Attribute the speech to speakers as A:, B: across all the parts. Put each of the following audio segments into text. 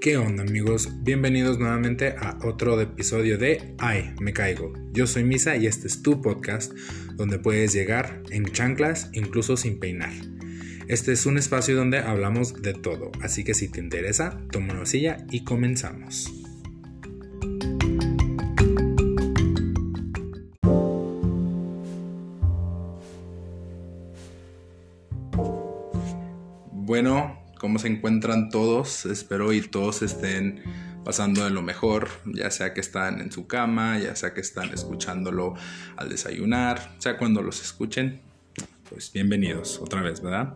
A: ¿Qué onda amigos? Bienvenidos nuevamente a otro episodio de Ay, me caigo. Yo soy Misa y este es tu podcast donde puedes llegar en chanclas incluso sin peinar. Este es un espacio donde hablamos de todo, así que si te interesa, toma una silla y comenzamos. Se encuentran todos? Espero y todos estén pasando de lo mejor, ya sea que están en su cama, ya sea que están escuchándolo al desayunar, sea cuando los escuchen, pues bienvenidos otra vez, ¿verdad?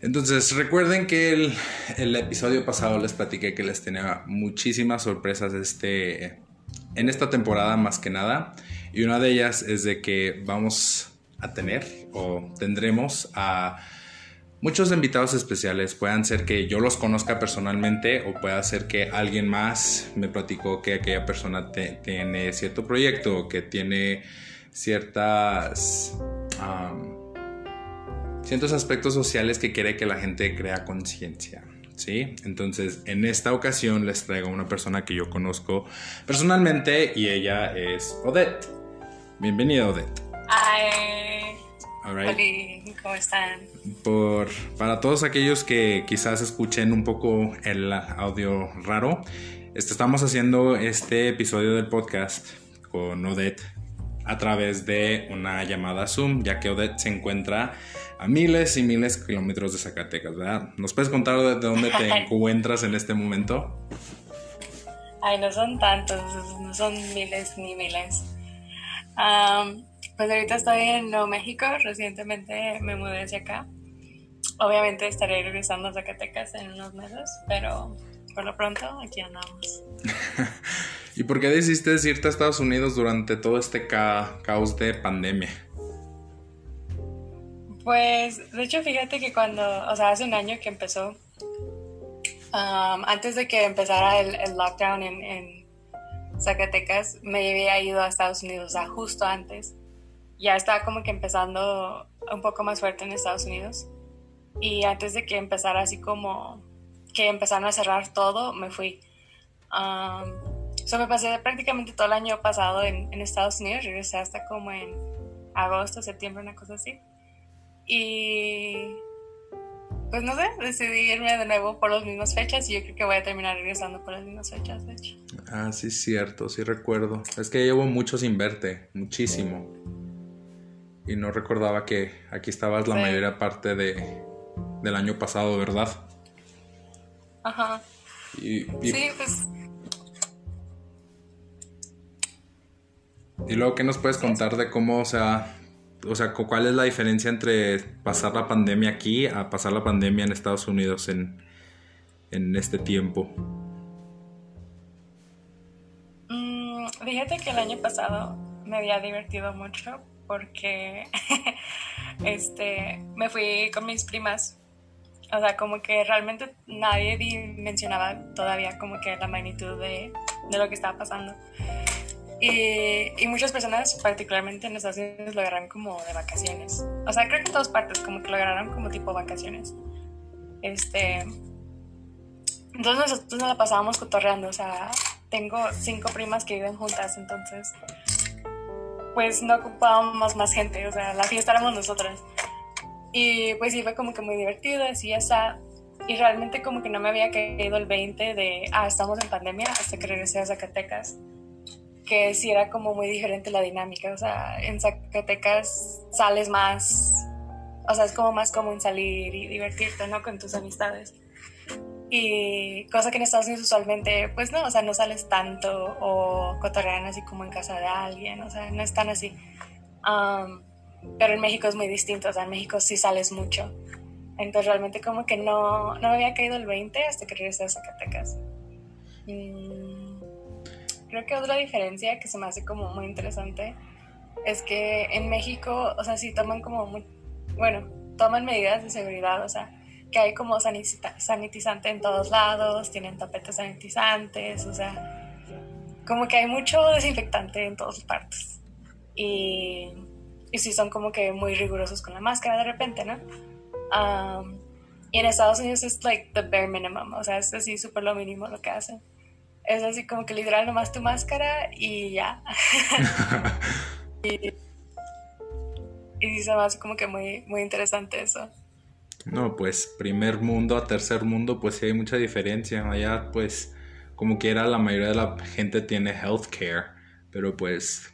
A: Entonces, recuerden que el, el episodio pasado les platiqué que les tenía muchísimas sorpresas este, en esta temporada más que nada. Y una de ellas es de que vamos a tener o tendremos a muchos invitados especiales. Puedan ser que yo los conozca personalmente o pueda ser que alguien más me platicó que aquella persona tiene cierto proyecto, que tiene ciertas... ciertos aspectos sociales que quiere que la gente crea conciencia. ¿Sí? Entonces, en esta ocasión les traigo a una persona que yo conozco personalmente y ella es Odette. Bienvenida, Odette.
B: Hola, ¿cómo están?
A: Por, para todos aquellos que quizás escuchen un poco el audio raro, este, estamos haciendo este episodio del podcast con Odette a través de una llamada Zoom, ya que Odette se encuentra a miles y miles de kilómetros de Zacatecas, ¿verdad? ¿Nos puedes contar de dónde te encuentras en este momento?
B: Ay, no son tantos, no son miles ni miles. Pues ahorita estoy en Nuevo México, recientemente me mudé hacia acá. Obviamente estaré regresando a Zacatecas en unos meses, pero por lo pronto aquí andamos.
A: ¿Y por qué decidiste irte a Estados Unidos durante todo este caos de pandemia?
B: Pues, de hecho, fíjate que cuando, o sea, hace un año que empezó, um, antes de que empezara el, lockdown en, en, Zacatecas, me había ido a Estados Unidos, o sea, justo antes. Ya estaba como que empezando un poco más fuerte en Estados Unidos. Y antes de que empezara así como que empezaron a cerrar todo, me fui. Um, so me pasé prácticamente todo el año pasado en, en Estados Unidos, regresé hasta como en agosto, septiembre, una cosa así. Y pues no sé, decidí irme de nuevo por las mismas fechas y yo creo que voy a terminar regresando por las mismas fechas, de hecho.
A: Ah, sí, cierto, sí recuerdo. Es que llevo mucho sin verte, muchísimo. Y no recordaba que aquí estabas la mayoría parte de, del año pasado, ¿verdad?
B: Ajá.
A: Y,
B: sí, pues...
A: Y luego, ¿qué nos puedes contar de cómo, o sea, o sea, cuál es la diferencia entre pasar la pandemia aquí a pasar la pandemia en Estados Unidos en, en este tiempo?
B: Mm, fíjate que el año pasado me había divertido mucho porque este, me fui con mis primas. O sea, como que realmente nadie mencionaba todavía como que la magnitud de, de lo que estaba pasando. Y, muchas personas, particularmente en Estados Unidos, lo agarran como de vacaciones. O sea, creo que en todas partes, como que lo agarraron como tipo vacaciones. Este. Entonces nosotros nos la pasábamos cotorreando. O sea, tengo cinco primas que viven juntas, entonces. Pues no ocupábamos más gente. O sea, la fiesta éramos nosotras. Y pues fue como que muy divertido, así ya está. Y realmente como que no me había caído el 20 de, ah, estamos en pandemia, hasta que regresé a Zacatecas que sí era como muy diferente la dinámica. O sea, en Zacatecas sales más, o sea, es como más común salir y divertirte, ¿no? Con tus amistades. Y cosa que en Estados Unidos usualmente, pues no, o sea, no sales tanto o cotorrean así como en casa de alguien, o sea, no es tan así. pero en México es muy distinto, o sea, en México sí sales mucho. Entonces realmente como que no, no me había caído el 20 hasta que regresé a Zacatecas. Mm, creo que otra diferencia que se me hace como muy interesante es que en México, o sea, sí toman como muy, bueno, toman medidas de seguridad, o sea, que hay como sanitizante en todos lados, tienen tapetes sanitizantes, o sea, como que hay mucho desinfectante en todas partes. Y, y sí son como que muy rigurosos con la máscara de repente, ¿no? Y en Estados Unidos es like the bare minimum, o sea, es así súper lo mínimo lo que hacen. Es así como que literal nomás tu máscara y ya. y, y se me hace como que muy, muy interesante eso.
A: No, pues primer mundo a tercer mundo, pues sí hay mucha diferencia. Allá, pues, como quiera, la mayoría de la gente tiene healthcare, pero pues,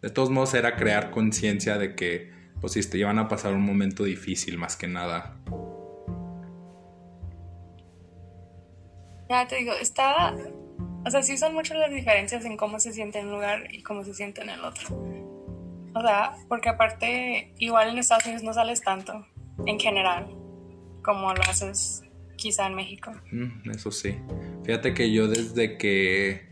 A: de todos modos, era crear conciencia de que, pues, si te iban a pasar un momento difícil, más que nada.
B: Ya te digo, está. O sea, sí son muchas las diferencias en cómo se siente en un lugar y cómo se siente en el otro. O sea, porque aparte, igual en Estados Unidos no sales tanto en general, como lo haces quizá en México.
A: Mm, eso sí. Fíjate que yo desde que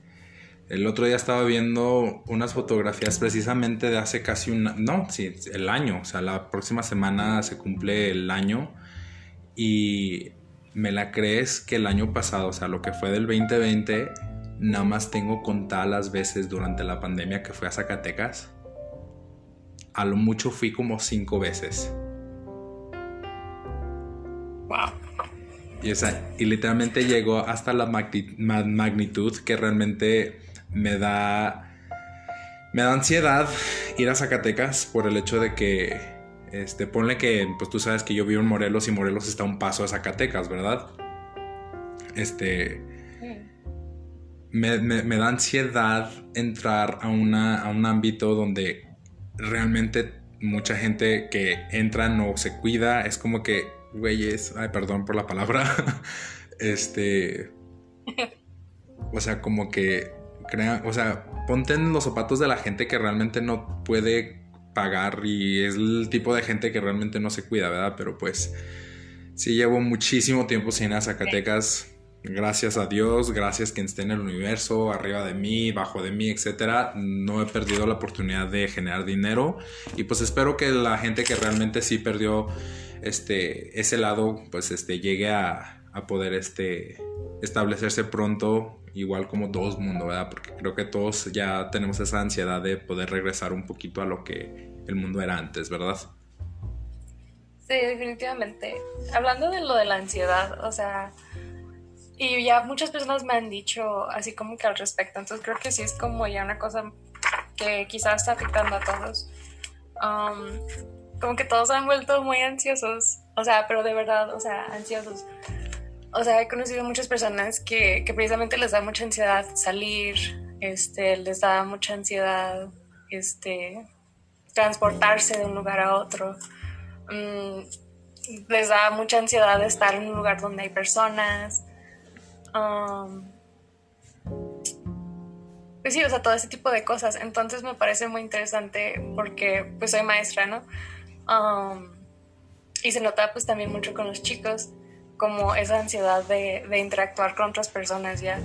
A: el otro día estaba viendo unas fotografías precisamente de hace casi un... No, sí, el año. O sea, la próxima semana se cumple el año. Y me la crees que el año pasado, o sea, lo que fue del 2020, nada más tengo contadas las veces durante la pandemia que fui a Zacatecas. A lo mucho fui como cinco veces. Y, literalmente llegó hasta la magnitud que realmente me da. Me da ansiedad ir a Zacatecas por el hecho de que. Este, ponle que, pues tú sabes que yo vivo en Morelos y Morelos está un paso a Zacatecas, ¿verdad? Este. Me, me, da ansiedad entrar a, una, a un ámbito donde realmente mucha gente que entra no se cuida. Es como que güeyes, ay, perdón por la palabra, este, o sea, como que crean, o sea, ponte en los zapatos de la gente que realmente no puede pagar y es el tipo de gente que realmente no se cuida, ¿verdad? Pero pues sí llevo muchísimo tiempo sin ir a Zacatecas. Gracias a Dios, gracias quien esté en el universo, arriba de mí, bajo de mí, etcétera. No he perdido la oportunidad de generar dinero y pues espero que la gente que realmente sí perdió este, ese lado pues este, llegue a, poder este, establecerse pronto, igual como todo el mundo, ¿verdad? Porque creo que todos ya tenemos esa ansiedad de poder regresar un poquito a lo que el mundo era antes, ¿verdad?
B: Sí, definitivamente. Hablando de lo de la ansiedad, o sea, y ya muchas personas me han dicho así como que al respecto, entonces creo que sí es como ya una cosa que quizás está afectando a todos. Um, como que todos han vuelto muy ansiosos, o sea, pero de verdad, o sea, ansiosos. O sea, he conocido muchas personas que, que precisamente les da mucha ansiedad salir, este, les da mucha ansiedad, este, transportarse de un lugar a otro. Mm, les da mucha ansiedad estar en un lugar donde hay personas. Um, pues sí, o sea, todo ese tipo de cosas. Entonces me parece muy interesante porque pues soy maestra, ¿no? Y se nota pues también mucho con los chicos, como esa ansiedad de, de interactuar con otras personas ya.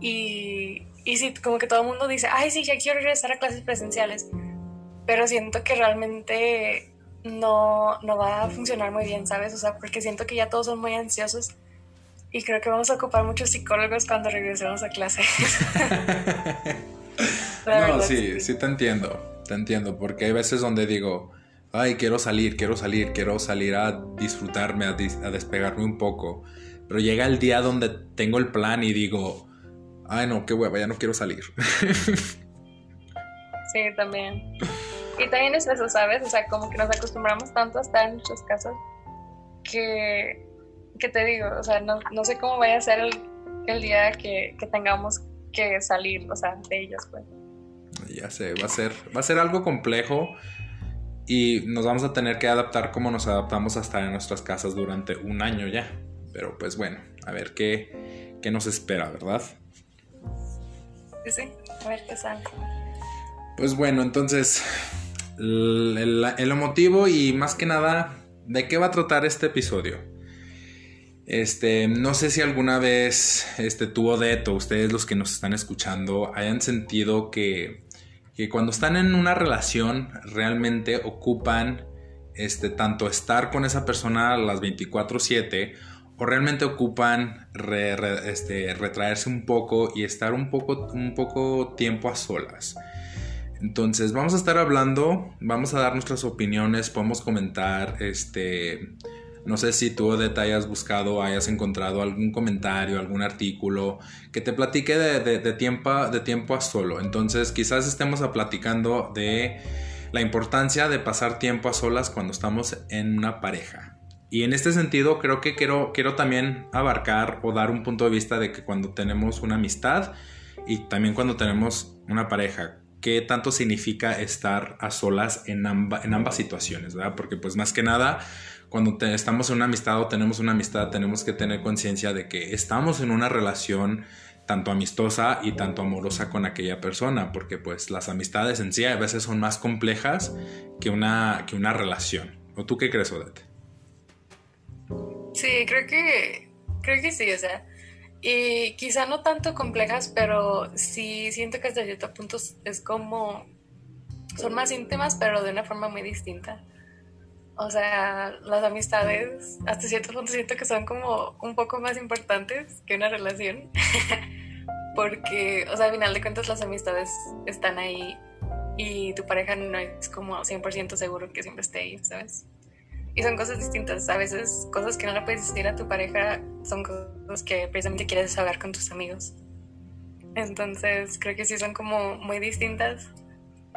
B: Y, y sí, como que todo el mundo dice, ay, sí, ya quiero regresar a clases presenciales, pero siento que realmente no, no va a funcionar muy bien, ¿sabes? O sea, porque siento que ya todos son muy ansiosos y creo que vamos a ocupar muchos psicólogos cuando regresemos a clase.
A: no, sí, sí te entiendo, te entiendo, porque hay veces donde digo, ay, quiero salir, quiero salir, quiero salir a disfrutarme, a, despegarme un poco. Pero llega el día donde tengo el plan y digo, ay no, qué hueva, ya no quiero salir.
B: Sí, también. Y también es eso, ¿sabes? O sea, como que nos acostumbramos tanto a estar en muchos casos que, que te digo, o sea, no, sé cómo vaya a ser el, día que, que, tengamos que salir, o sea, de ellos, pues.
A: Ya sé, va a ser, va a ser algo complejo y nos vamos a tener que adaptar como nos adaptamos a estar en nuestras casas durante un año ya. Pero pues bueno, a ver qué, qué nos espera, ¿verdad?
B: Sí, sí, a ver qué sale.
A: Pues bueno, entonces, el, el, motivo y más que nada, ¿de qué va a tratar este episodio? Este, no sé si alguna vez este, tú, ustedes los que nos están escuchando, hayan sentido que cuando están en una relación realmente ocupan este, tanto estar con esa persona las 24/7 o realmente ocupan este, retraerse un poco y estar un poco, un poco tiempo a solas. Entonces vamos a estar hablando, vamos a dar nuestras opiniones, podemos comentar, este, No sé si tú de hayas buscado, hayas encontrado algún comentario, algún artículo que te platique de, tiempo, de tiempo a solo. Entonces quizás estemos platicando de la importancia de pasar tiempo a solas cuando estamos en una pareja. Y en este sentido creo que quiero, quiero también abarcar o dar un punto de vista de que cuando tenemos una amistad y también cuando tenemos una pareja, qué tanto significa estar a solas en, en ambas situaciones, ¿verdad? Porque pues más que nada, cuando estamos en una amistad o tenemos una amistad, tenemos que tener conciencia de que estamos en una relación tanto amistosa y tanto amorosa con aquella persona, porque pues las amistades en sí a veces son más complejas que una, que una relación. ¿O tú qué crees, Odette?
B: Sí, creo que, creo que sí, o sea, y quizá no tanto complejas, pero sí siento que hasta cierto punto es como, son más íntimas, pero de una forma muy distinta. O sea, las amistades hasta cierto punto siento que son como un poco más importantes que una relación. Porque, o sea, al final de cuentas las amistades están ahí y tu pareja no es como 100% seguro que siempre esté ahí, ¿sabes? Y son cosas distintas. A veces cosas que no le puedes decir a tu pareja son cosas que precisamente quieres saber con tus amigos. Entonces creo que sí son como muy distintas.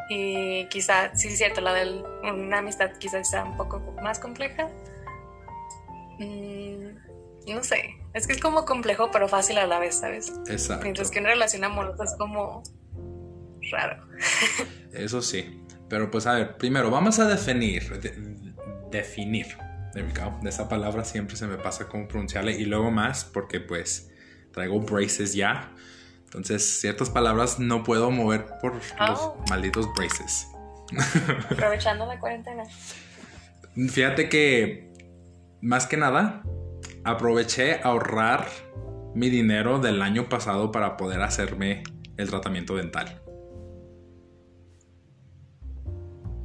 B: Y quizá, sí es cierto, la de una amistad quizás sea un poco más compleja. Mm, no sé, es que es como complejo pero fácil a la vez, ¿sabes?
A: Exacto.
B: Mientras que una relación amorosa es como raro.
A: Eso sí. Pero pues a ver, primero vamos a definir definir. De esa palabra siempre se me pasa como pronunciarle y luego más porque pues traigo braces ya. Entonces ciertas palabras no puedo mover por los malditos braces.
B: Aprovechando la cuarentena.
A: Fíjate que más que nada aproveché a ahorrar mi dinero del año pasado para poder hacerme el tratamiento dental.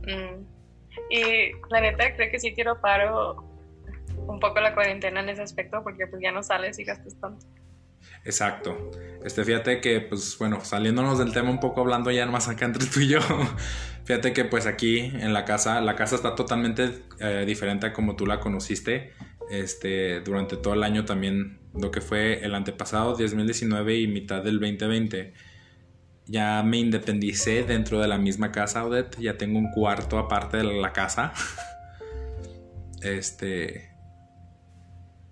B: Mm. Y la neta, creo que sí quiero paro un poco la cuarentena en ese aspecto porque pues ya no sales y gastas tanto.
A: Exacto. Este, fíjate que, pues bueno, saliéndonos del tema un poco, hablando ya más acá entre tú y yo, fíjate que pues aquí en la casa, la casa está totalmente eh, diferente a como tú la conociste. Este, durante todo el año también, lo que fue el antepasado, 2019 y mitad del 2020 ya me independicé dentro de la misma casa, Odette. Ya tengo un cuarto aparte de la casa. Este.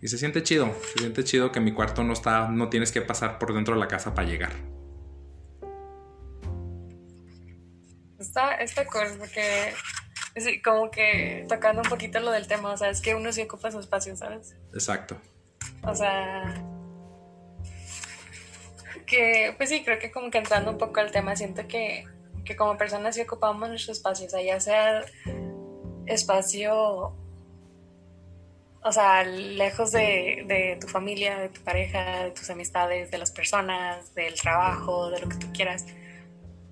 A: Y se siente chido. Se siente chido que mi cuarto no está. No tienes que pasar por dentro de la casa para llegar.
B: Está, está cool porque. como que tocando un poquito lo del tema. O sea, es que uno sí ocupa su espacio, ¿sabes?
A: Exacto.
B: O sea que, pues sí, creo que como que entrando un poco al tema, siento que, que como personas sí ocupamos nuestro espacio, o sea, ya sea espacio, o sea, lejos de, de tu familia, de tu pareja, de tus amistades, de las personas, del trabajo, de lo que tú quieras.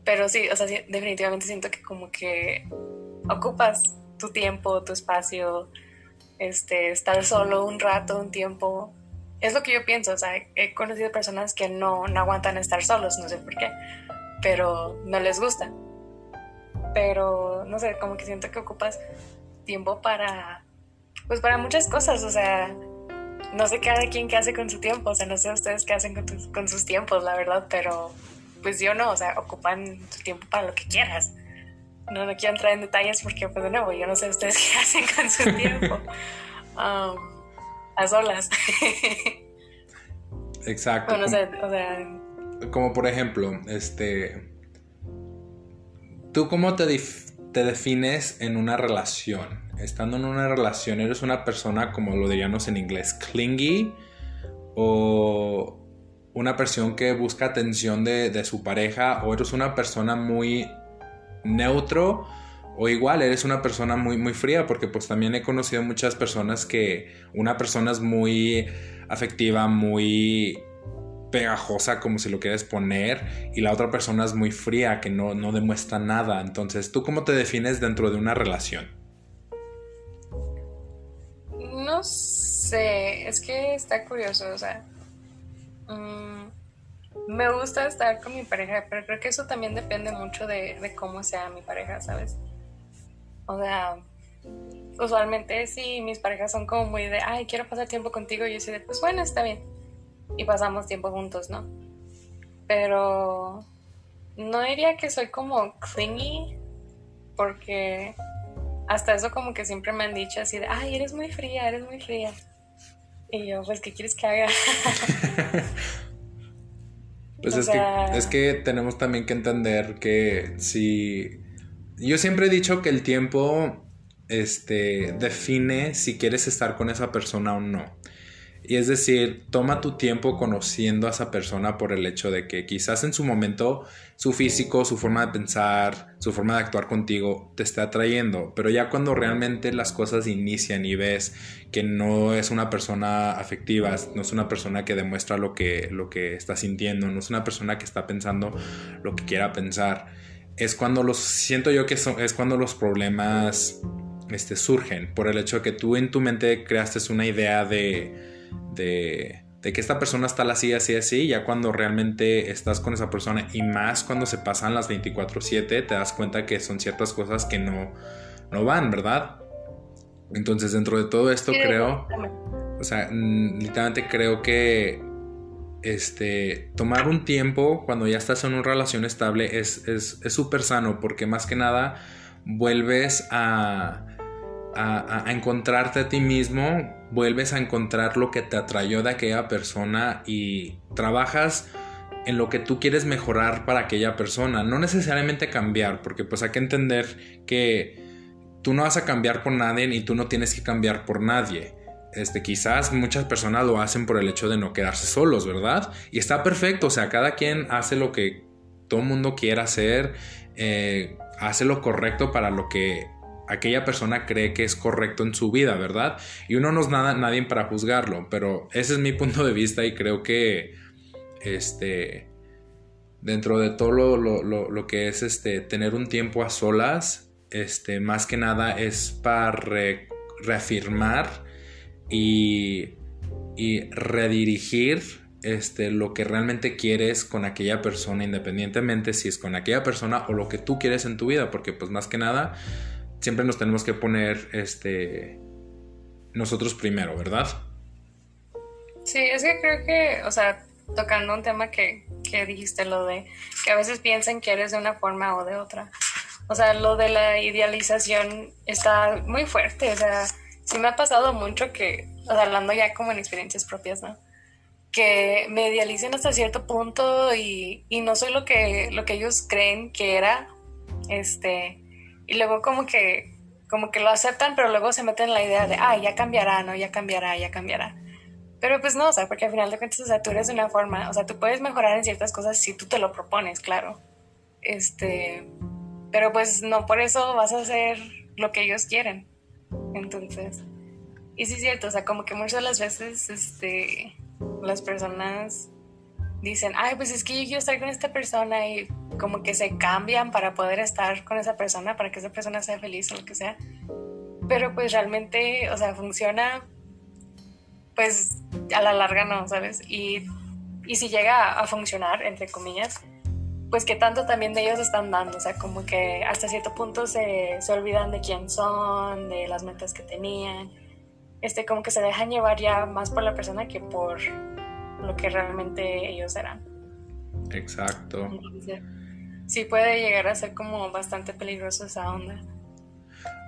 B: Pero sí, o sea, definitivamente siento que como que ocupas tu tiempo, tu espacio, este, estar solo un rato, un tiempo, es lo que yo pienso, o sea, he conocido personas que no, no aguantan estar solos, no sé por qué, pero no les gusta. Pero, no sé, como que siento que ocupas tiempo para, pues para muchas cosas, o sea, no sé cada quien qué hace con su tiempo, o sea, no sé ustedes qué hacen con, con sus tiempos, la verdad, pero pues yo no, o sea, ocupan su tiempo para lo que quieras. No, no quiero entrar en detalles porque, pues de nuevo, yo no sé ustedes qué hacen con su tiempo. Um, a solas.
A: Exacto. como, por ejemplo, este. ¿Tú cómo te, te defines en una relación? Estando en una relación, ¿eres una persona, como lo diríamos en inglés, clingy? ¿O una persona que busca atención de, de su pareja? ¿O eres una persona muy neutro? O igual eres una persona muy, muy fría, porque pues también he conocido muchas personas que una persona es muy afectiva, muy pegajosa, como si lo quieres poner, y la otra persona es muy fría, que no, no demuestra nada. Entonces, ¿tú cómo te defines dentro de una relación?
B: No sé, es que está curioso, o sea, mm, me gusta estar con mi pareja, pero creo que eso también depende mucho de, de cómo sea mi pareja, ¿sabes? O sea, usualmente si mis parejas son como muy de, ay, quiero pasar tiempo contigo, yo soy de, pues bueno, está bien. Y pasamos tiempo juntos, ¿no? Pero no diría que soy como clingy, porque hasta eso como que siempre me han dicho así de, ay, eres muy fría, eres muy fría. Y yo, pues, ¿qué quieres que haga?
A: pues es, que, es que tenemos también que entender que si... Yo siempre he dicho que el tiempo este, define si quieres estar con esa persona o no. Y es decir, toma tu tiempo conociendo a esa persona por el hecho de que quizás en su momento su físico, su forma de pensar, su forma de actuar contigo te esté atrayendo, pero ya cuando realmente las cosas inician y ves que no es una persona afectiva, no es una persona que demuestra lo que, lo que está sintiendo, no es una persona que está pensando lo que quiera pensar, es cuando los, siento yo que es cuando los problemas este, surgen, por el hecho de que tú en tu mente creaste una idea de de, que esta persona está así, así, así, ya cuando realmente estás con esa persona y más cuando se pasan las 24/7, te das cuenta que son ciertas cosas que no, no van, ¿verdad? Entonces dentro de todo esto creo, o sea, literalmente creo que este, tomar un tiempo cuando ya estás en una relación estable es súper es, sano porque más que nada vuelves a, a, encontrarte a ti mismo vuelves a encontrar lo que te atrayó de aquella persona y trabajas en lo que tú quieres mejorar para aquella persona, no necesariamente cambiar, porque pues hay que entender que tú no vas a cambiar por nadie y tú no tienes que cambiar por nadie. Este, quizás muchas personas lo hacen por el hecho de no quedarse solos, ¿verdad? Y está perfecto, o sea, cada quien hace lo que todo el mundo quiera hacer, eh, hace lo correcto para lo que aquella persona cree que es correcto en su vida, ¿verdad? Y uno no es nada, nadie para juzgarlo, pero ese es mi punto de vista y creo que este dentro de todo lo, que es este tener un tiempo a solas, este más que nada es para reafirmar y, y redirigir este, lo que realmente quieres con aquella persona, independientemente si es con aquella persona o lo que tú quieres en tu vida, porque pues más que nada siempre nos tenemos que poner este nosotros primero, ¿verdad?
B: Sí, es que creo que, o sea, tocando un tema que, que dijiste, lo de que a veces piensan que eres de una forma o de otra. O sea, lo de la idealización está muy fuerte. O sea, sí me ha pasado mucho que, o sea, hablando ya como en experiencias propias, ¿no? Que me idealicen hasta cierto punto y, y no soy lo que, lo que ellos creen que era. Este, y luego como que, como que lo aceptan, pero luego se meten en la idea de, ah, ya cambiará, no, ya cambiará, ya cambiará. Pero pues no, o sea, porque al final de cuentas, o sea, tú eres de una forma, o sea, tú puedes mejorar en ciertas cosas si tú te lo propones, claro. Este, pero pues no por eso vas a hacer lo que ellos quieren. Entonces, y sí es cierto, o sea, como que muchas de las veces, este, las personas dicen, ay, pues es que yo quiero estar con esta persona y como que se cambian para poder estar con esa persona, para que esa persona sea feliz o lo que sea. Pero pues realmente, o sea, funciona, pues a la larga no, ¿sabes? Y, y si llega a, funcionar, entre comillas, pues que tanto también de ellos están dando, o sea, como que hasta cierto punto se, se olvidan de quién son, de las metas que tenían, este, como que se dejan llevar ya más por la persona que por lo que realmente ellos eran.
A: Exacto.
B: sí puede llegar a ser como bastante peligroso esa onda.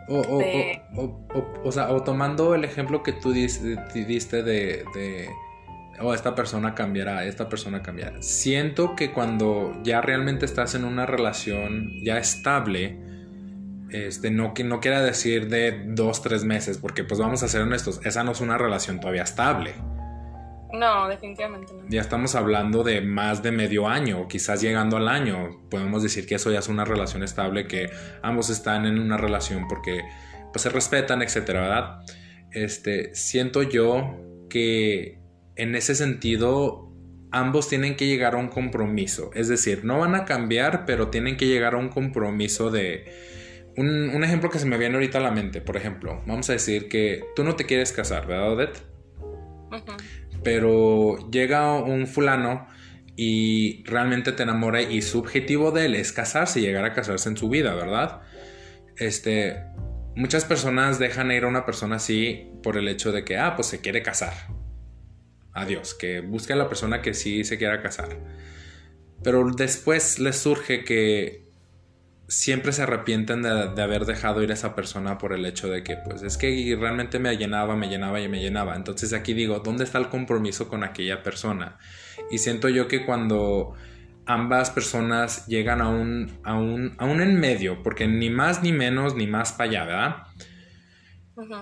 A: O, o, sea, o tomando el ejemplo que tú diste de, oh, esta persona cambiará, esta persona cambiará. Siento que cuando ya realmente estás en una relación ya estable, este, no, no quiera decir de dos, tres meses, porque pues vamos a ser honestos, esa no es una relación todavía estable.
B: No, definitivamente no.
A: Ya estamos hablando de más de medio año, quizás llegando al año. Podemos decir que eso ya es una relación estable, que ambos están en una relación porque pues, se respetan, etcétera, ¿verdad? Este, siento yo que en ese sentido ambos tienen que llegar a un compromiso. Es decir, no van a cambiar, pero tienen que llegar a un compromiso de... Un, ejemplo que se me viene ahorita a la mente, por ejemplo, vamos a decir que tú no te quieres casar, ¿verdad, Odette? pero llega un fulano y realmente te enamora y su objetivo de él es casarse, llegar a casarse en su vida, ¿verdad? Este, muchas personas dejan ir a una persona así por el hecho de que, ah, pues se quiere casar. Adiós, que busque a la persona que sí se quiera casar. Pero después les surge que siempre se arrepienten de, haber dejado ir a esa persona por el hecho de que, pues es que realmente me llenaba, me llenaba y me llenaba. Entonces aquí digo, ¿dónde está el compromiso con aquella persona? Y siento yo que cuando ambas personas llegan a un, a un, a un en medio, porque ni más ni menos ni más para allá, ¿verdad?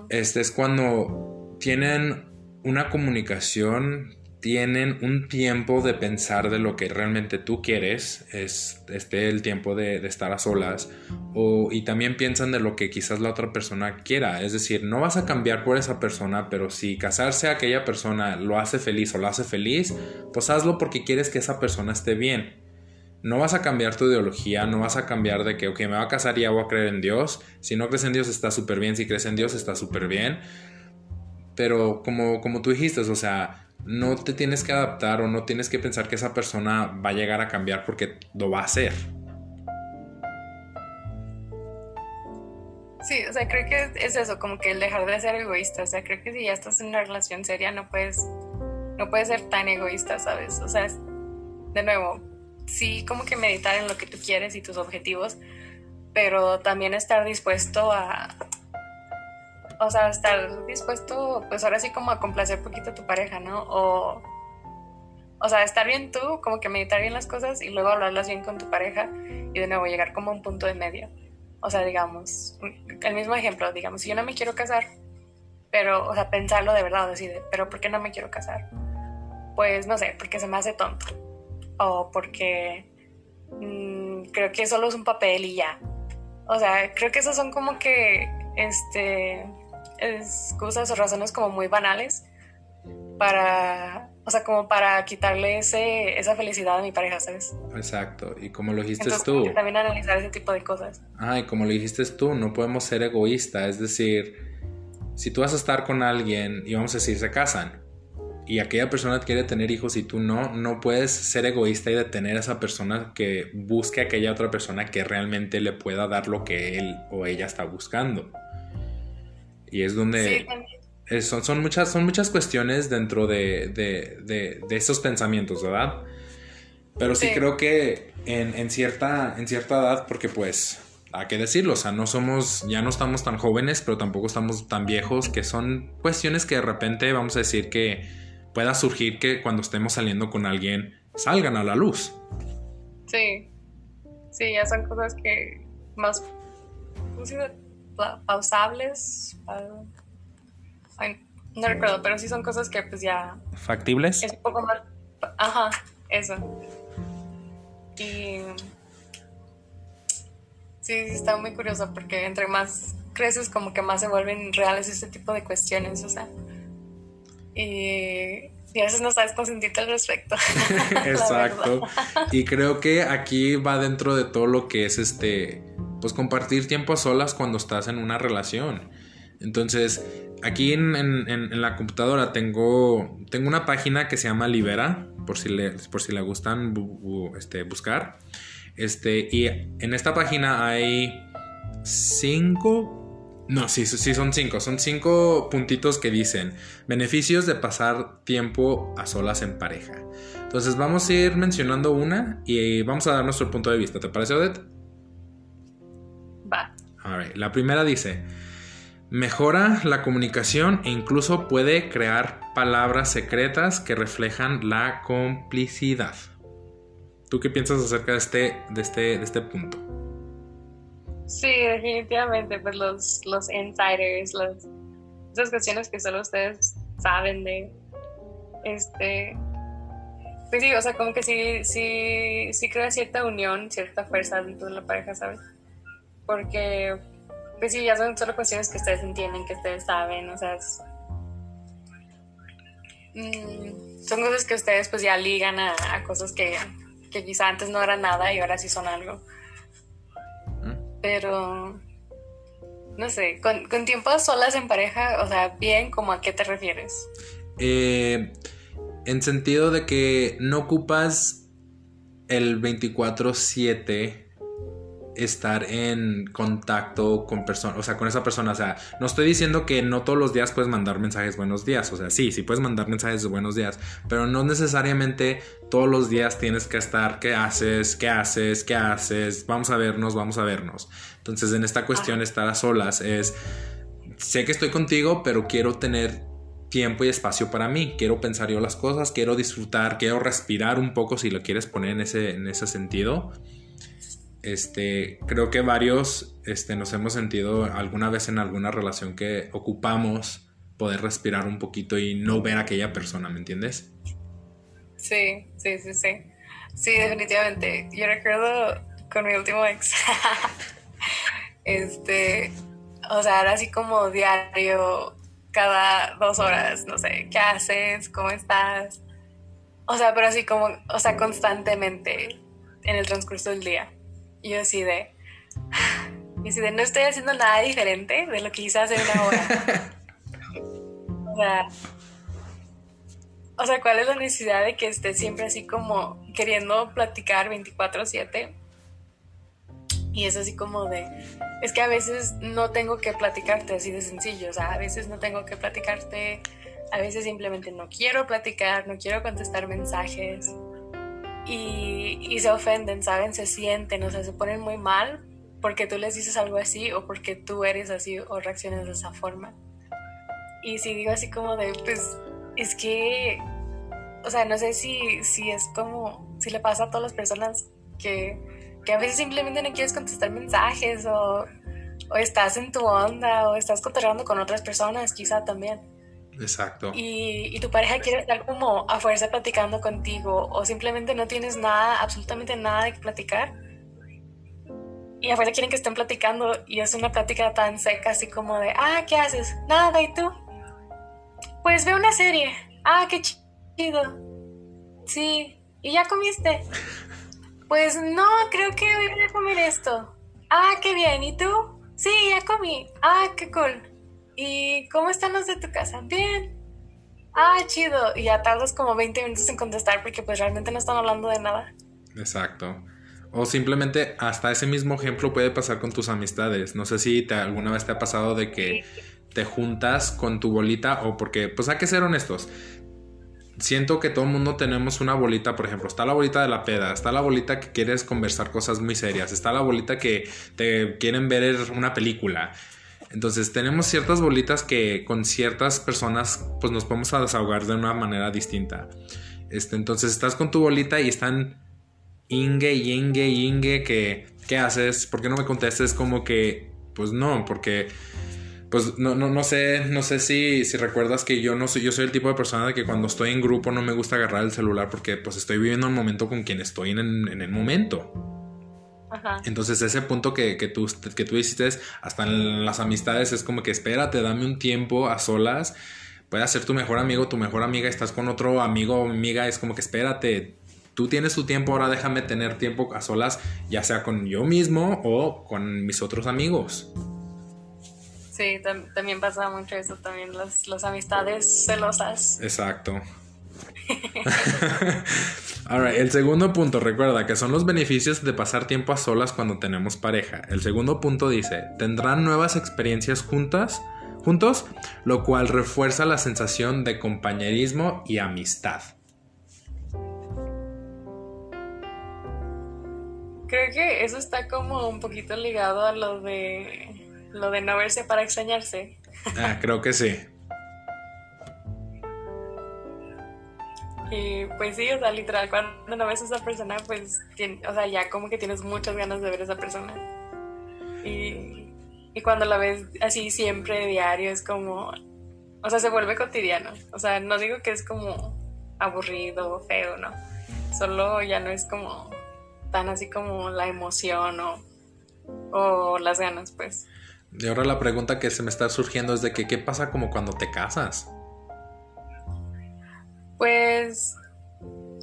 A: Este es cuando tienen una comunicación tienen un tiempo de pensar de lo que realmente tú quieres, es este el tiempo de, estar a solas, o, y también piensan de lo que quizás la otra persona quiera, es decir, no vas a cambiar por esa persona, pero si casarse a aquella persona lo hace feliz o lo hace feliz, pues hazlo porque quieres que esa persona esté bien. No vas a cambiar tu ideología, no vas a cambiar de que, ok, me voy a casar y ya voy a creer en Dios. Si no crees en Dios está súper bien, si crees en Dios está súper bien. Pero como, como tú dijiste, o sea, no te tienes que adaptar o no tienes que pensar que esa persona va a llegar a cambiar porque lo va a hacer.
B: Sí, o sea, creo que es eso, como que el dejar de ser egoísta. O sea, creo que si ya estás en una relación seria no puedes, no puedes ser tan egoísta, ¿sabes? O sea, de nuevo, sí como que meditar en lo que tú quieres y tus objetivos, pero también estar dispuesto a, o sea, estar dispuesto, pues ahora sí como a complacer un poquito a tu pareja, ¿no? O, o sea, estar bien tú, como que meditar bien las cosas y luego hablarlas bien con tu pareja y de nuevo llegar como a un punto de medio. O sea, digamos, el mismo ejemplo, digamos, si yo no me quiero casar, pero, o sea, pensarlo de verdad, decir, pero ¿por qué no me quiero casar? Pues no sé, porque se me hace tonto. O porque mm, creo que solo es un papel y ya. O sea, creo que esos son como que, este, excusas o razones como muy banales para, o sea, como para quitarle ese, esa felicidad a mi pareja, ¿sabes?
A: Exacto, y como lo dijiste tú.
B: También analizar ese tipo de cosas.
A: Ah, y como lo dijiste tú, no podemos ser egoístas, es decir, si tú vas a estar con alguien y vamos a decir, se casan, y aquella persona quiere tener hijos y tú no, no puedes ser egoísta y detener a esa persona que busque a aquella otra persona que realmente le pueda dar lo que él o ella está buscando. Y es donde son, son, muchas, son muchas cuestiones dentro de, de, esos pensamientos, ¿verdad? Pero sí, creo que en, cierta, en cierta edad, porque pues hay que decirlo, o sea, no somos, ya no estamos tan jóvenes, pero tampoco estamos tan viejos, que son cuestiones que de repente vamos a decir que pueda surgir que cuando estemos saliendo con alguien salgan a la luz.
B: Sí, sí, ya son cosas que más pausables. no recuerdo, pero sí son cosas que pues ya...
A: ¿Factibles?
B: Es un poco más... Ajá, eso. Y... Sí, sí, está muy curioso porque entre más creces como que más se vuelven reales este tipo de cuestiones, o sea. Y, y a veces no sabes cómo sentirte al respecto.
A: Exacto. y creo que aquí va dentro de todo lo que es este pues compartir tiempo a solas cuando estás en una relación. Entonces, aquí en, la computadora tengo, tengo una página que se llama Libera, por si le, por si le gustan este, buscar. Este, y en esta página hay cinco... No, sí, sí, son cinco. Son cinco puntitos que dicen beneficios de pasar tiempo a solas en pareja. Entonces vamos a ir mencionando una y vamos a dar nuestro punto de vista. ¿Te parece, Odette? La primera dice, mejora la comunicación e incluso puede crear palabras secretas que reflejan la complicidad. ¿Tú qué piensas acerca de este, de este, de este punto?
B: Sí, definitivamente, pues los, los insiders, las, esas cuestiones que solo ustedes saben de, este, pues sí, o sea, como que sí, sí, sí crea cierta unión, cierta fuerza dentro de la pareja, ¿sabes? Porque pues sí, ya son solo cuestiones que ustedes entienden, que ustedes saben, o sea, mm, son cosas que ustedes pues ya ligan a, cosas que, que, quizá antes no eran nada y ahora sí son algo. Pero, no sé, con, con tiempo solas en pareja, o sea, bien, como a qué te refieres?
A: Eh, en sentido de que no ocupas el 24/7 estar en contacto con personas, o sea, con esa persona. O sea, no estoy diciendo que no todos los días puedes mandar mensajes buenos días. O sea, sí, sí puedes mandar mensajes de buenos días, pero no necesariamente todos los días tienes que estar, ¿qué haces? ¿Qué haces? ¿Qué haces? Vamos a vernos, vamos a vernos. Entonces, en esta cuestión, estar a solas es, sé que estoy contigo, pero quiero tener tiempo y espacio para mí. Quiero pensar yo las cosas, quiero disfrutar, quiero respirar un poco si lo quieres poner en ese, en ese sentido este, creo que varios este, nos hemos sentido alguna vez en alguna relación que ocupamos poder respirar un poquito y no ver a aquella persona, ¿me entiendes?
B: Sí, sí, sí, sí. Sí, definitivamente. Yo recuerdo con mi último ex, este, o sea, era así como diario, cada dos horas, no sé, ¿qué haces? ¿Cómo estás? O sea, pero así como, o sea, constantemente en el transcurso del día. Y yo así de, y así de, no estoy haciendo nada diferente de lo que hice hace una hora. o sea, o sea, ¿cuál es la necesidad de que esté siempre así como queriendo platicar 24/7? Y es así como de, es que a veces no tengo que platicarte así de sencillo, o sea, a veces no tengo que platicarte, a veces simplemente no quiero platicar, no quiero contestar mensajes y, se ofenden, ¿saben? Se sienten, o sea, se ponen muy mal porque tú les dices algo así o porque tú eres así o reaccionas de esa forma. Y si digo así como de, pues, es que, o sea, no sé si, si es como, si le pasa a todas las personas que, que a veces simplemente no quieres contestar mensajes o, o estás en tu onda o estás contactando con otras personas, quizá también.
A: Exacto.
B: Y, tu pareja quiere estar como a fuerza platicando contigo o simplemente no tienes nada, absolutamente nada de que platicar. Y afuera quieren que estén platicando y es una plática tan seca así como de, ah, ¿qué haces? Nada, ¿y tú? Pues veo una serie. Ah, qué chido. Sí. ¿Y ya comiste? Pues no, creo que voy a comer esto. Ah, qué bien. ¿Y tú? Sí, ya comí. Ah, qué cool. ¿Y cómo están los de tu casa? Bien. Ah, chido. Y ya tardas como 20 minutos en contestar porque pues realmente no están hablando de nada.
A: Exacto. O simplemente hasta ese mismo ejemplo puede pasar con tus amistades. No sé si alguna vez te ha pasado de que te juntas con tu bolita o porque, pues hay que ser honestos. Siento que todo el mundo tenemos una bolita, por ejemplo, está la bolita de la peda, está la bolita que quieres conversar cosas muy serias, está la bolita que te quieren ver una película, entonces tenemos ciertas bolitas que con ciertas personas pues nos podemos desahogar de una manera distinta. Este, entonces estás con tu bolita y están inge, inge, inge, que ¿qué haces? ¿Por qué no me contestes? Como que pues no, porque pues no, no, no sé, no sé si, si recuerdas que yo no soy, yo soy el tipo de persona de que cuando estoy en grupo no me gusta agarrar el celular porque pues estoy viviendo un momento con quien estoy en el momento. Entonces ese punto que, que, tú, que tú hiciste, hasta en las amistades, es como que espérate, dame un tiempo a solas. Puede ser tu mejor amigo, tu mejor amiga, estás con otro amigo o amiga, es como que espérate, tú tienes tu tiempo, ahora déjame tener tiempo a solas, ya sea con yo mismo o con mis otros amigos.
B: Sí, también pasa mucho eso, también las, las amistades celosas.
A: Exacto. el segundo punto, recuerda que son los beneficios de pasar tiempo a solas cuando tenemos pareja. El segundo punto dice, tendrán nuevas experiencias juntas, juntos, lo cual refuerza la sensación de compañerismo y amistad.
B: Creo que eso está como un poquito ligado a lo de lo de no verse para extrañarse.
A: Ah, creo que sí.
B: Y pues sí, o sea, literal, cuando no ves a esa persona, pues, o sea, ya como que tienes muchas ganas de ver a esa persona. Y, y cuando la ves así siempre, diario, es como, o sea, se vuelve cotidiano. O sea, no digo que es como aburrido feo, ¿no? Solo ya no es como tan así como la emoción o, o las ganas, pues.
A: Y ahora la pregunta que se me está surgiendo es de que, ¿qué pasa como cuando te casas?
B: Pues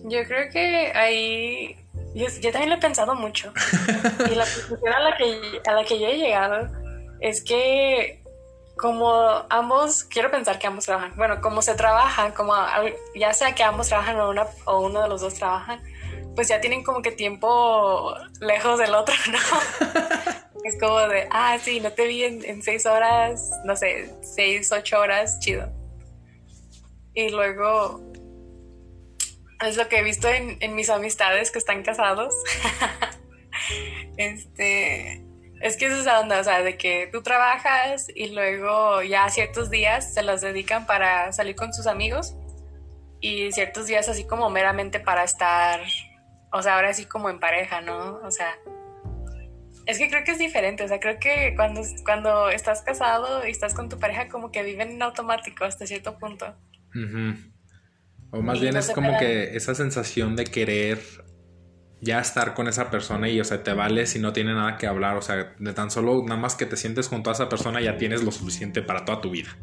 B: yo creo que ahí yo, también lo he pensado mucho. y la conclusión a la, que, a la que yo he llegado es que como ambos, quiero pensar que ambos trabajan, bueno, como se trabaja, como ya sea que ambos trabajan o, una, o uno de los dos trabajan, pues ya tienen como que tiempo lejos del otro, ¿no? es como de, ah, sí, no te vi en, seis horas, no sé, seis, ocho horas, chido. Y luego es lo que he visto en, en mis amistades que están casados. este, es que es esa onda, o sea, de que tú trabajas y luego ya ciertos días se los dedican para salir con sus amigos y ciertos días así como meramente para estar, o sea, ahora sí como en pareja, ¿no? O sea, es que creo que es diferente, o sea, creo que cuando, cuando estás casado y estás con tu pareja como que viven en automático hasta cierto punto.
A: O más bien es como que esa sensación de querer ya estar con esa persona y, o sea, te vale si no tiene nada que hablar, o sea, de tan solo nada más que te sientes junto a esa persona ya tienes lo suficiente para toda tu vida.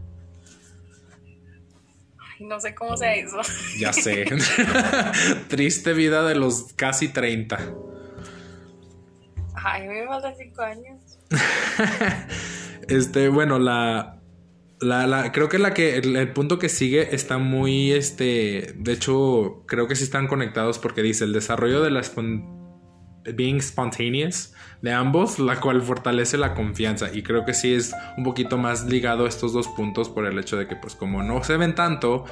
B: Ay, no sé cómo sea eso.
A: Ya sé. Triste vida de los casi 30.
B: Ay, me faltan 5 años.
A: este, bueno, la, la, creo que la que el, punto que sigue está muy este de hecho creo que sí están conectados porque dice el desarrollo de la being spontaneous de ambos la cual fortalece la confianza y creo que sí es un poquito más ligado a estos dos puntos por el hecho de que pues como no se ven tanto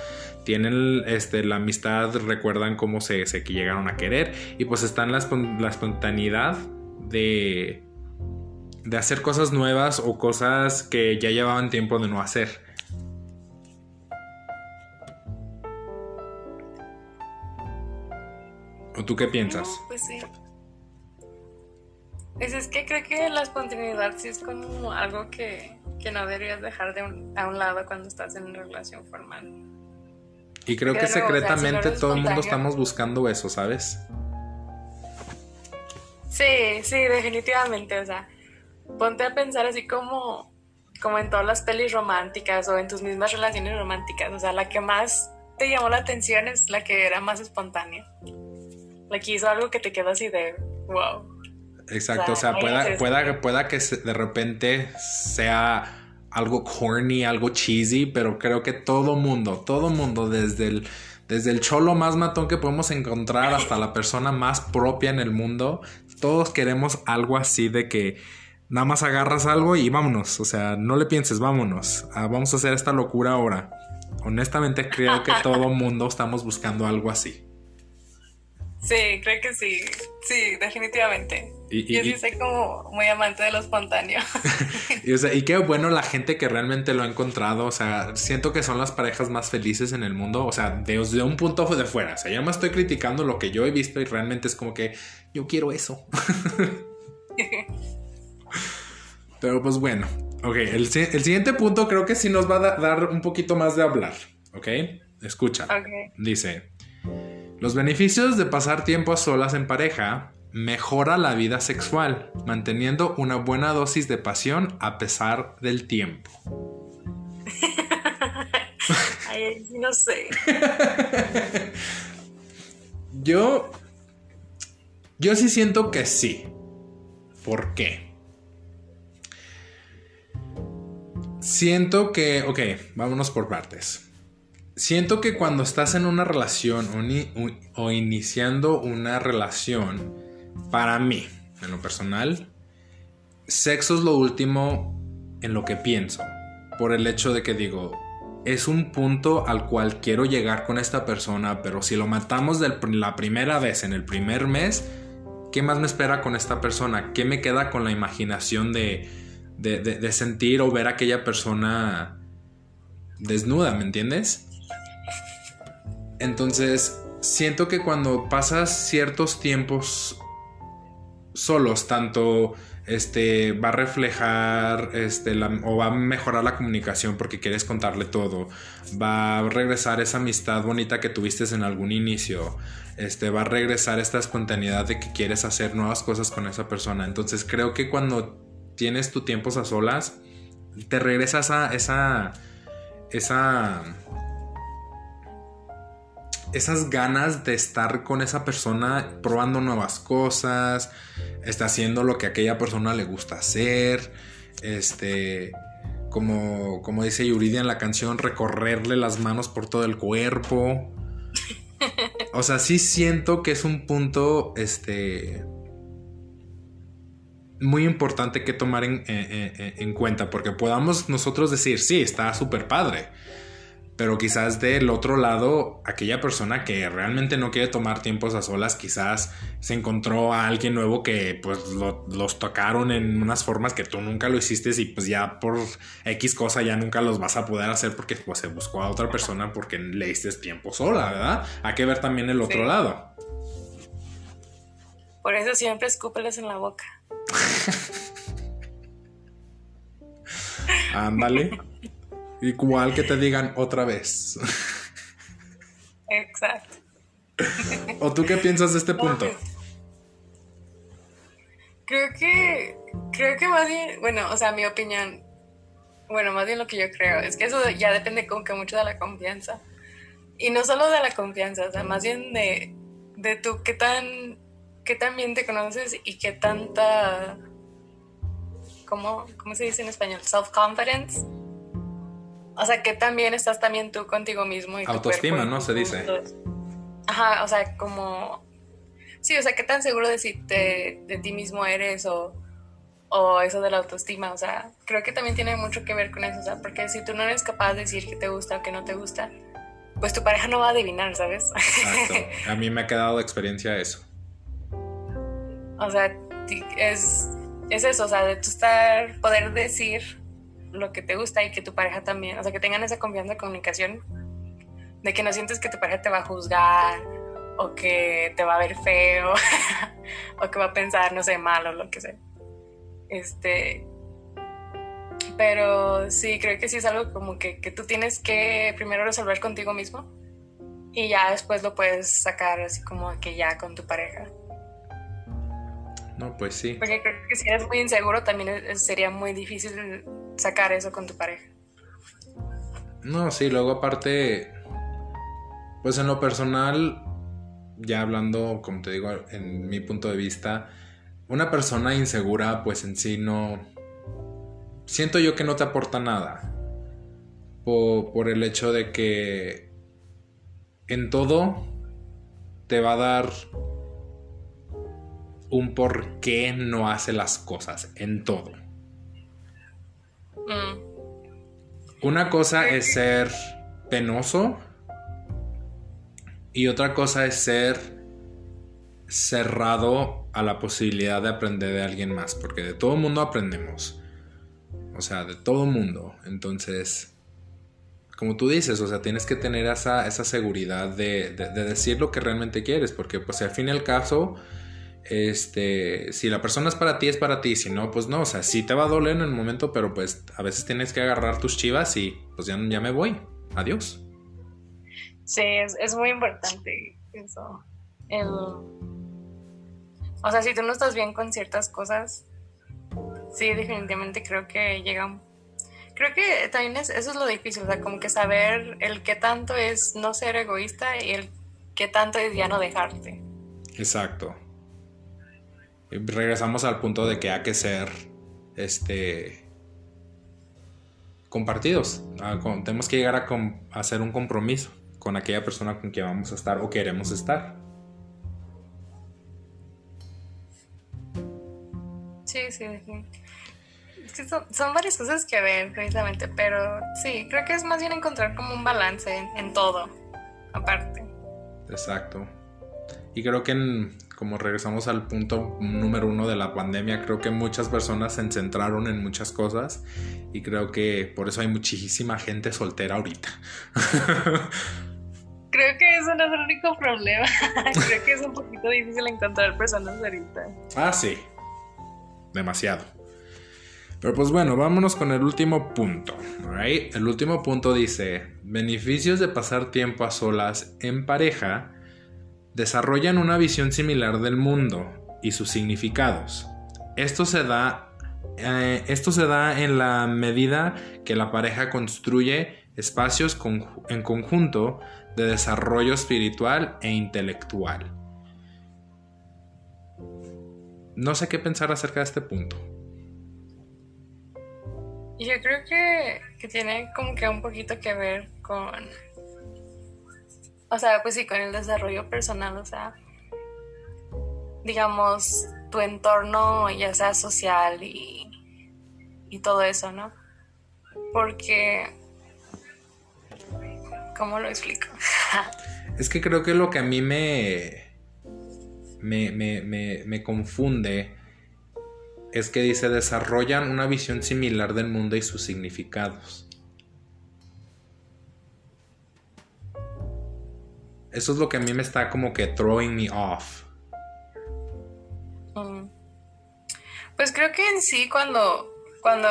A: tienen este la amistad recuerdan cómo se, se llegaron a querer. Y pues están la, la espontaneidad de de hacer cosas nuevas o cosas que ya llevaban tiempo de no hacer. ¿O tú qué piensas?
B: pues sí. Pues es que creo que la espontaneidad sí es como algo que, no deberías dejar de a un lado cuando estás en una relación formal.
A: Y creo que secretamente todo el mundo estamos buscando eso, ¿sabes?
B: Sí, sí, definitivamente. O sea, ponte a pensar así como, como en todas las pelis románticas o en tus mismas relaciones románticas. O sea, la que más te llamó la atención es la que era más espontánea. La que hizo algo que te quedó así de wow.
A: Exacto, o sea, pueda, pueda, pueda que de repente sea algo corny, algo cheesy, pero creo que todo mundo, todo mundo, desde el, desde el cholo más matón que podemos encontrar hasta la persona más propia en el mundo, todos queremos algo así de que Nada más agarras algo y vámonos. O sea, no le pienses, vámonos. Ah, vamos a hacer esta locura ahora. Honestamente, creo que todo mundo estamos buscando algo así.
B: Sí, creo que sí. Sí, definitivamente. Y, Yo sí soy como muy amante de lo espontáneo.
A: y, o sea, y qué bueno la gente que realmente lo ha encontrado. O sea, siento que son las parejas más felices en el mundo. O sea, desde un punto de fuera. O sea, yo me estoy criticando lo que yo he visto y realmente es como que yo quiero eso. Pero pues bueno, ok, el, siguiente punto creo que sí nos va a dar un poquito más de hablar, ok, escucha. Dice, los beneficios de pasar tiempo a solas en pareja mejora la vida sexual, manteniendo una buena dosis de pasión a pesar del tiempo.
B: Ay, no sé.
A: yo, yo sí siento que sí. ¿Por qué? Siento que, ok, vámonos por partes. Siento que cuando estás en una relación o, iniciando una relación, para mí, en lo personal, sexo es lo último en lo que pienso. Por el hecho de que digo, es un punto al cual quiero llegar con esta persona, pero si lo matamos la primera vez en el primer mes, ¿qué más me espera con esta persona? ¿Qué me queda con la imaginación de de, sentir o ver a aquella persona desnuda, ¿me entiendes? Entonces, siento que cuando pasas ciertos tiempos solos, tanto este va a reflejar este o va a mejorar la comunicación porque quieres contarle todo, va a regresar esa amistad bonita que tuviste en algún inicio, este va a regresar esta espontaneidad de que quieres hacer nuevas cosas con esa persona. Entonces, creo que cuando tienes tu tiempo a solas, te regresas a esa, esa, esas ganas de estar con esa persona probando nuevas cosas, está haciendo lo que a aquella persona le gusta hacer, este, como, como dice Yuridia en la canción, recorrerle las manos por todo el cuerpo. o sea, sí siento que es un punto, este, muy importante que tomar en, en cuenta, porque podamos nosotros decir, sí, está súper padre pero quizás del otro lado, aquella persona que realmente no quiere tomar tiempos a solas, quizás se encontró a alguien nuevo que pues los tocaron en unas formas que tú nunca lo hiciste y pues ya por X cosa ya nunca los vas a poder hacer porque pues se buscó a otra persona porque le diste tiempo sola, ¿verdad? Hay que ver también el otro lado.
B: Por eso siempre escúpeles en la boca.
A: Ándale. Igual que te digan otra vez.
B: Exacto.
A: ¿O tú qué piensas de este punto?
B: Creo que, creo que más bien, bueno, o sea, mi opinión, bueno, más bien lo que yo creo, es que eso ya depende como que mucho de la confianza. Y no solo de la confianza, o sea, más bien de, de tú qué tan, qué tan bien te conoces y qué tanta, ¿cómo, cómo se dice en español? Self-confidence o sea, que también estás también tú contigo mismo. Y
A: Autoestima, ¿no? Se dice.
B: Ajá, o sea, como... Sí, o sea, qué tan seguro de, si te, de ti mismo eres o, o eso de la autoestima. O sea, creo que también tiene mucho que ver con eso. O sea, porque si tú no eres capaz de decir que te gusta o que no te gusta, pues tu pareja no va a adivinar, ¿sabes?
A: Exacto. A mí me ha quedado de experiencia eso.
B: O sea, es, es eso, o sea, de tú estar, poder decir lo que te gusta y que tu pareja también, o sea, que tengan esa confianza de comunicación, de que no sientes que tu pareja te va a juzgar o que te va a ver feo o que va a pensar, no sé, mal o lo que sea. Este, pero sí, creo que sí es algo como que, que tú tienes que primero resolver contigo mismo y ya después lo puedes sacar así como que ya con tu pareja.
A: No, pues sí.
B: Porque creo que si eres muy inseguro también sería muy difícil sacar eso con tu pareja.
A: No, sí, luego aparte, pues en lo personal, ya hablando, como te digo, en mi punto de vista, una persona insegura, pues en sí no... Siento yo que no te aporta nada. Por, por el hecho de que en todo te va a dar un por qué no hace las cosas, en todo. Mm. Una cosa es ser penoso y otra cosa es ser cerrado a la posibilidad de aprender de alguien más, porque de todo mundo aprendemos. O sea, de todo mundo. Entonces, como tú dices, o sea, tienes que tener esa, seguridad de, de, decir lo que realmente quieres, porque pues al fin y al caso este, si la persona es para ti, es para ti, si no, pues no, o sea, sí te va a doler en el momento, pero pues a veces tienes que agarrar tus chivas y pues ya, ya me voy, adiós.
B: Sí, es, muy importante eso. O sea, si tú no estás bien con ciertas cosas, sí, definitivamente creo que llega... Creo que también es, eso es lo difícil, o sea, como que saber el qué tanto es no ser egoísta y el qué tanto es ya no dejarte.
A: Exacto regresamos al punto de que hay que ser este compartidos. Ah, tenemos que llegar a, hacer un compromiso con aquella persona con quien vamos a estar o queremos estar.
B: Sí, sí, son, varias cosas que ver precisamente, pero sí, creo que es más bien encontrar como un balance en todo, aparte.
A: Exacto. Y creo que en, como regresamos al punto número uno de la pandemia, creo que muchas personas se centraron en muchas cosas y creo que por eso hay muchísima gente soltera ahorita.
B: creo que eso no es el único problema. creo que es un poquito difícil encontrar personas ahorita.
A: Ah, sí. Demasiado. Pero pues bueno, vámonos con el último punto. El último punto dice, beneficios de pasar tiempo a solas en pareja desarrollan una visión similar del mundo y sus significados. Esto se da, eh, esto se da en la medida que la pareja construye espacios en conjunto de desarrollo espiritual e intelectual. No sé qué pensar acerca de este punto.
B: Yo creo que, que tiene como que un poquito que ver con o sea, pues sí, con el desarrollo personal, o sea, digamos, tu entorno, ya sea social y, y todo eso, ¿no? Porque, ¿cómo lo explico?
A: es que creo que lo que a mí me, me, me, me, me confunde es que dice desarrollan una visión similar del mundo y sus significados. Eso es lo que a mí me está como que throwing me off.
B: Mm. Pues creo que en sí cuando, cuando,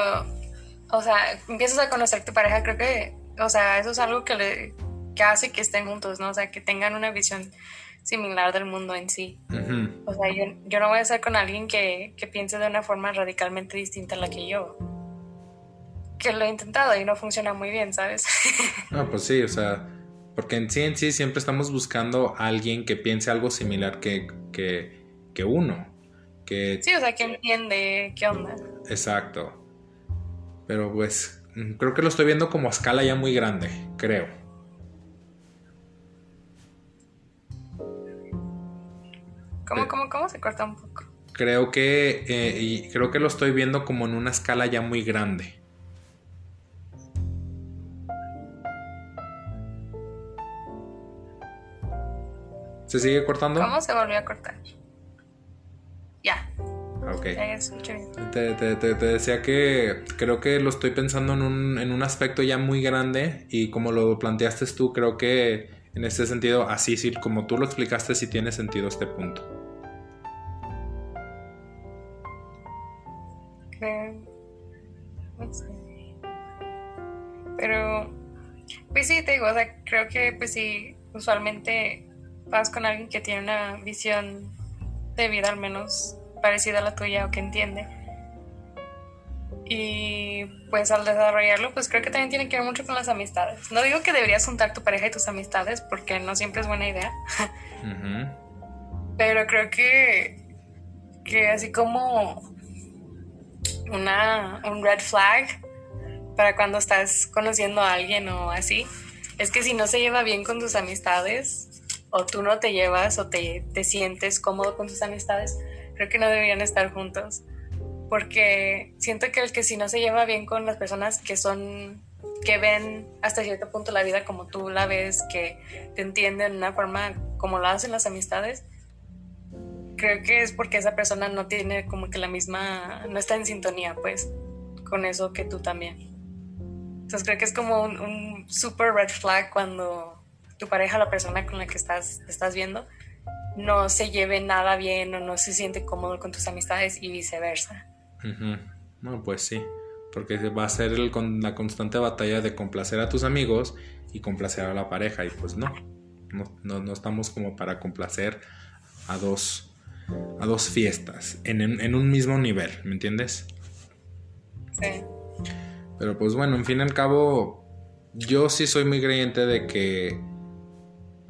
B: o sea, empiezas a conocer tu pareja, creo que, o sea, eso es algo que le, que hace que estén juntos, ¿no? O sea, que tengan una visión similar del mundo en sí. O sea, yo, no voy a estar con alguien que, que, piense de una forma radicalmente distinta a la que yo. Que lo he intentado y no funciona muy bien, ¿sabes?
A: no, pues sí, o sea, porque en sí en sí siempre estamos buscando a alguien que piense algo similar que, que, que uno. Que...
B: Sí, o sea, que entiende qué onda.
A: Exacto. Pero pues creo que lo estoy viendo como a escala ya muy grande, creo.
B: ¿Cómo, cómo, cómo? Se corta un poco.
A: Creo que, eh, y creo que lo estoy viendo como en una escala ya muy grande. ¿Se sigue cortando?
B: ¿Cómo se volvió a cortar? Ya.
A: Ok. Te, te, te, decía que creo que lo estoy pensando en un, en un aspecto ya muy grande y como lo planteaste tú, creo que en este sentido, así sí, como tú lo explicaste, sí tiene sentido este punto.
B: Pero, pues sí, te digo, o sea, creo que pues sí, usualmente vas con alguien que tiene una visión de vida al menos parecida a la tuya o que entiende. Y pues al desarrollarlo, pues creo que también tiene que ver mucho con las amistades. No digo que deberías juntar tu pareja y tus amistades porque no siempre es buena idea. Pero creo que, que así como una, un red flag para cuando estás conociendo a alguien o así, es que si no se lleva bien con tus amistades, o tú no te llevas o te, te sientes cómodo con tus amistades, creo que no deberían estar juntos. Porque siento que el que si no se lleva bien con las personas que son, que ven hasta cierto punto la vida como tú la ves, que te entienden de una forma como la hacen las amistades, creo que es porque esa persona no tiene como que la misma, no está en sintonía pues con eso que tú también. Entonces creo que es como un, super red flag cuando tu pareja, la persona con la que estás, estás viendo, no se lleve nada bien o no se siente cómodo con tus amistades y viceversa.
A: No, pues sí, porque va a ser el, con la constante batalla de complacer a tus amigos y complacer a la pareja y pues no, no, no, estamos como para complacer a dos, a dos fiestas en, en un mismo nivel, ¿me entiendes?
B: Sí.
A: Pero pues bueno, en fin y al cabo, yo sí soy muy creyente de que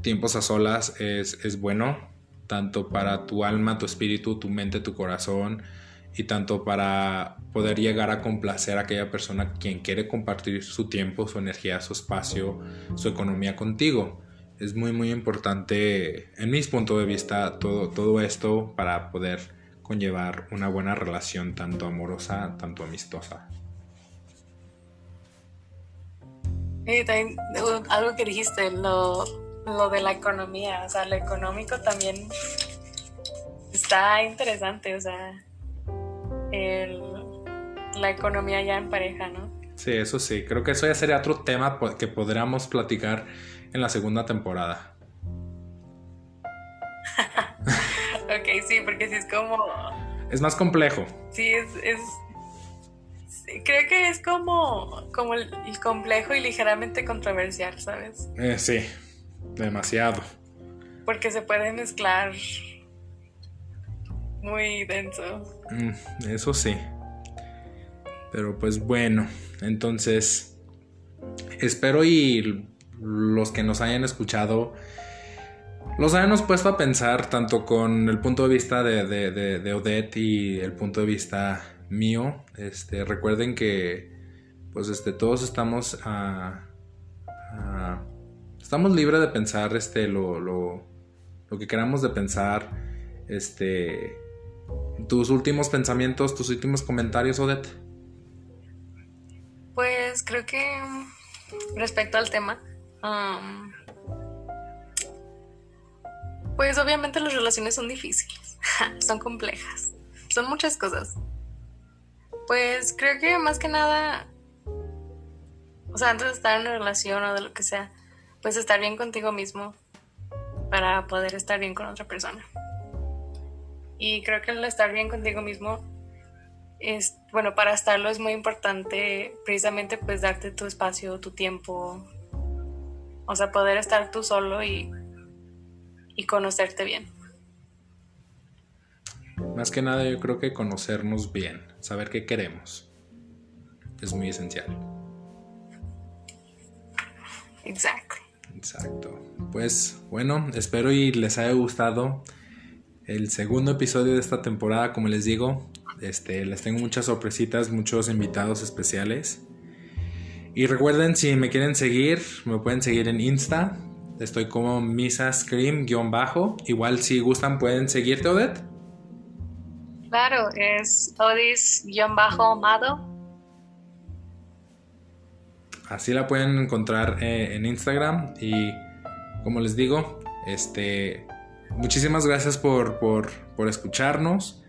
A: tiempos a solas es, es bueno, tanto para tu alma, tu espíritu, tu mente, tu corazón, y tanto para poder llegar a complacer a aquella persona quien quiere compartir su tiempo, su energía, su espacio, su economía contigo. Es muy muy importante, en mis puntos de vista, todo, todo esto para poder conllevar una buena relación tanto amorosa, tanto amistosa.
B: Y también algo que dijiste, lo, lo de la economía, o sea, lo económico también está interesante, o sea, el, la economía ya en pareja, ¿no?
A: Sí, eso sí, creo que eso ya sería otro tema que podríamos platicar en la segunda temporada.
B: ok, sí, porque sí es como...
A: Es más complejo.
B: Sí, es, es creo que es como, como el, complejo y ligeramente controversial, ¿sabes?
A: Eh, sí, demasiado.
B: Porque se puede mezclar muy denso.
A: Mm, eso sí. Pero pues bueno, entonces espero y los que nos hayan escuchado los hayamos puesto a pensar tanto con el punto de vista de, de, de Odette y el punto de vista mío. Este, recuerden que pues este, todos estamos a, estamos libres de pensar este, lo, lo, lo que queramos de pensar. Este, tus últimos pensamientos, tus últimos comentarios, Odette.
B: Pues creo que respecto al tema, um, pues obviamente las relaciones son difíciles, son complejas, son muchas cosas. Pues creo que más que nada, o sea, antes de estar en una relación o de lo que sea, pues estar bien contigo mismo para poder estar bien con otra persona. Y creo que el estar bien contigo mismo es, bueno, para estarlo es muy importante precisamente pues darte tu espacio, tu tiempo, o sea, poder estar tú solo y, y conocerte bien.
A: Más que nada yo creo que conocernos bien, saber qué queremos, es muy esencial.
B: Exacto.
A: Exacto. Pues bueno, espero y les haya gustado el segundo episodio de esta temporada, como les digo. Este, les tengo muchas sorpresitas, muchos invitados especiales. Y recuerden, si me quieren seguir, me pueden seguir en Insta. Estoy como Misa bajo Igual si gustan pueden seguirte, Odette.
B: Claro, es Odis-Amado.
A: Así la pueden encontrar eh, en Instagram. Y como les digo, este, muchísimas gracias por, por, por escucharnos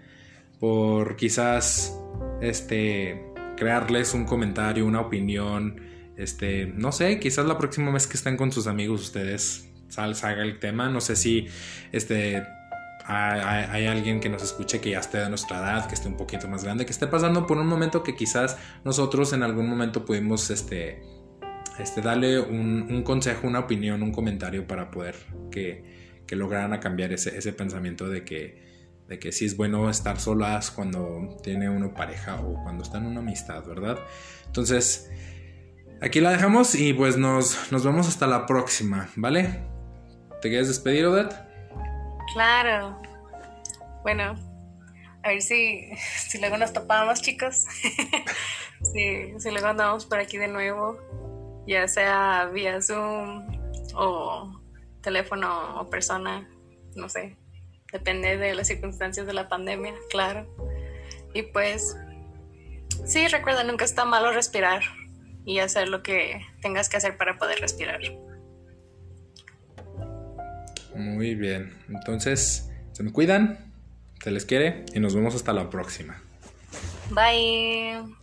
A: por quizás este crearles un comentario, una opinión, este, no sé, quizás la próxima vez que estén con sus amigos ustedes salga el tema, no sé si este hay, alguien que nos escuche que ya esté de nuestra edad, que esté un poquito más grande, que esté pasando por un momento que quizás nosotros en algún momento pudimos este, este, darle un, consejo, una opinión, un comentario para poder que, lograran cambiar ese, ese pensamiento de que de que sí es bueno estar solas cuando tiene uno pareja o cuando está en una amistad, ¿verdad? Entonces, aquí la dejamos y pues nos, nos vemos hasta la próxima, ¿vale? ¿Te quieres despedir, Odette?
B: Claro. Bueno, a ver si, si luego nos topamos, chicos. si, si luego andamos por aquí de nuevo, ya sea vía Zoom o teléfono o persona, no sé, Depende de las circunstancias de la pandemia, claro. Y pues, sí, recuerda, nunca está malo respirar y hacer lo que tengas que hacer para poder respirar.
A: Muy bien. Entonces, se me cuidan, se les quiere y nos vemos hasta la próxima.
B: Bye.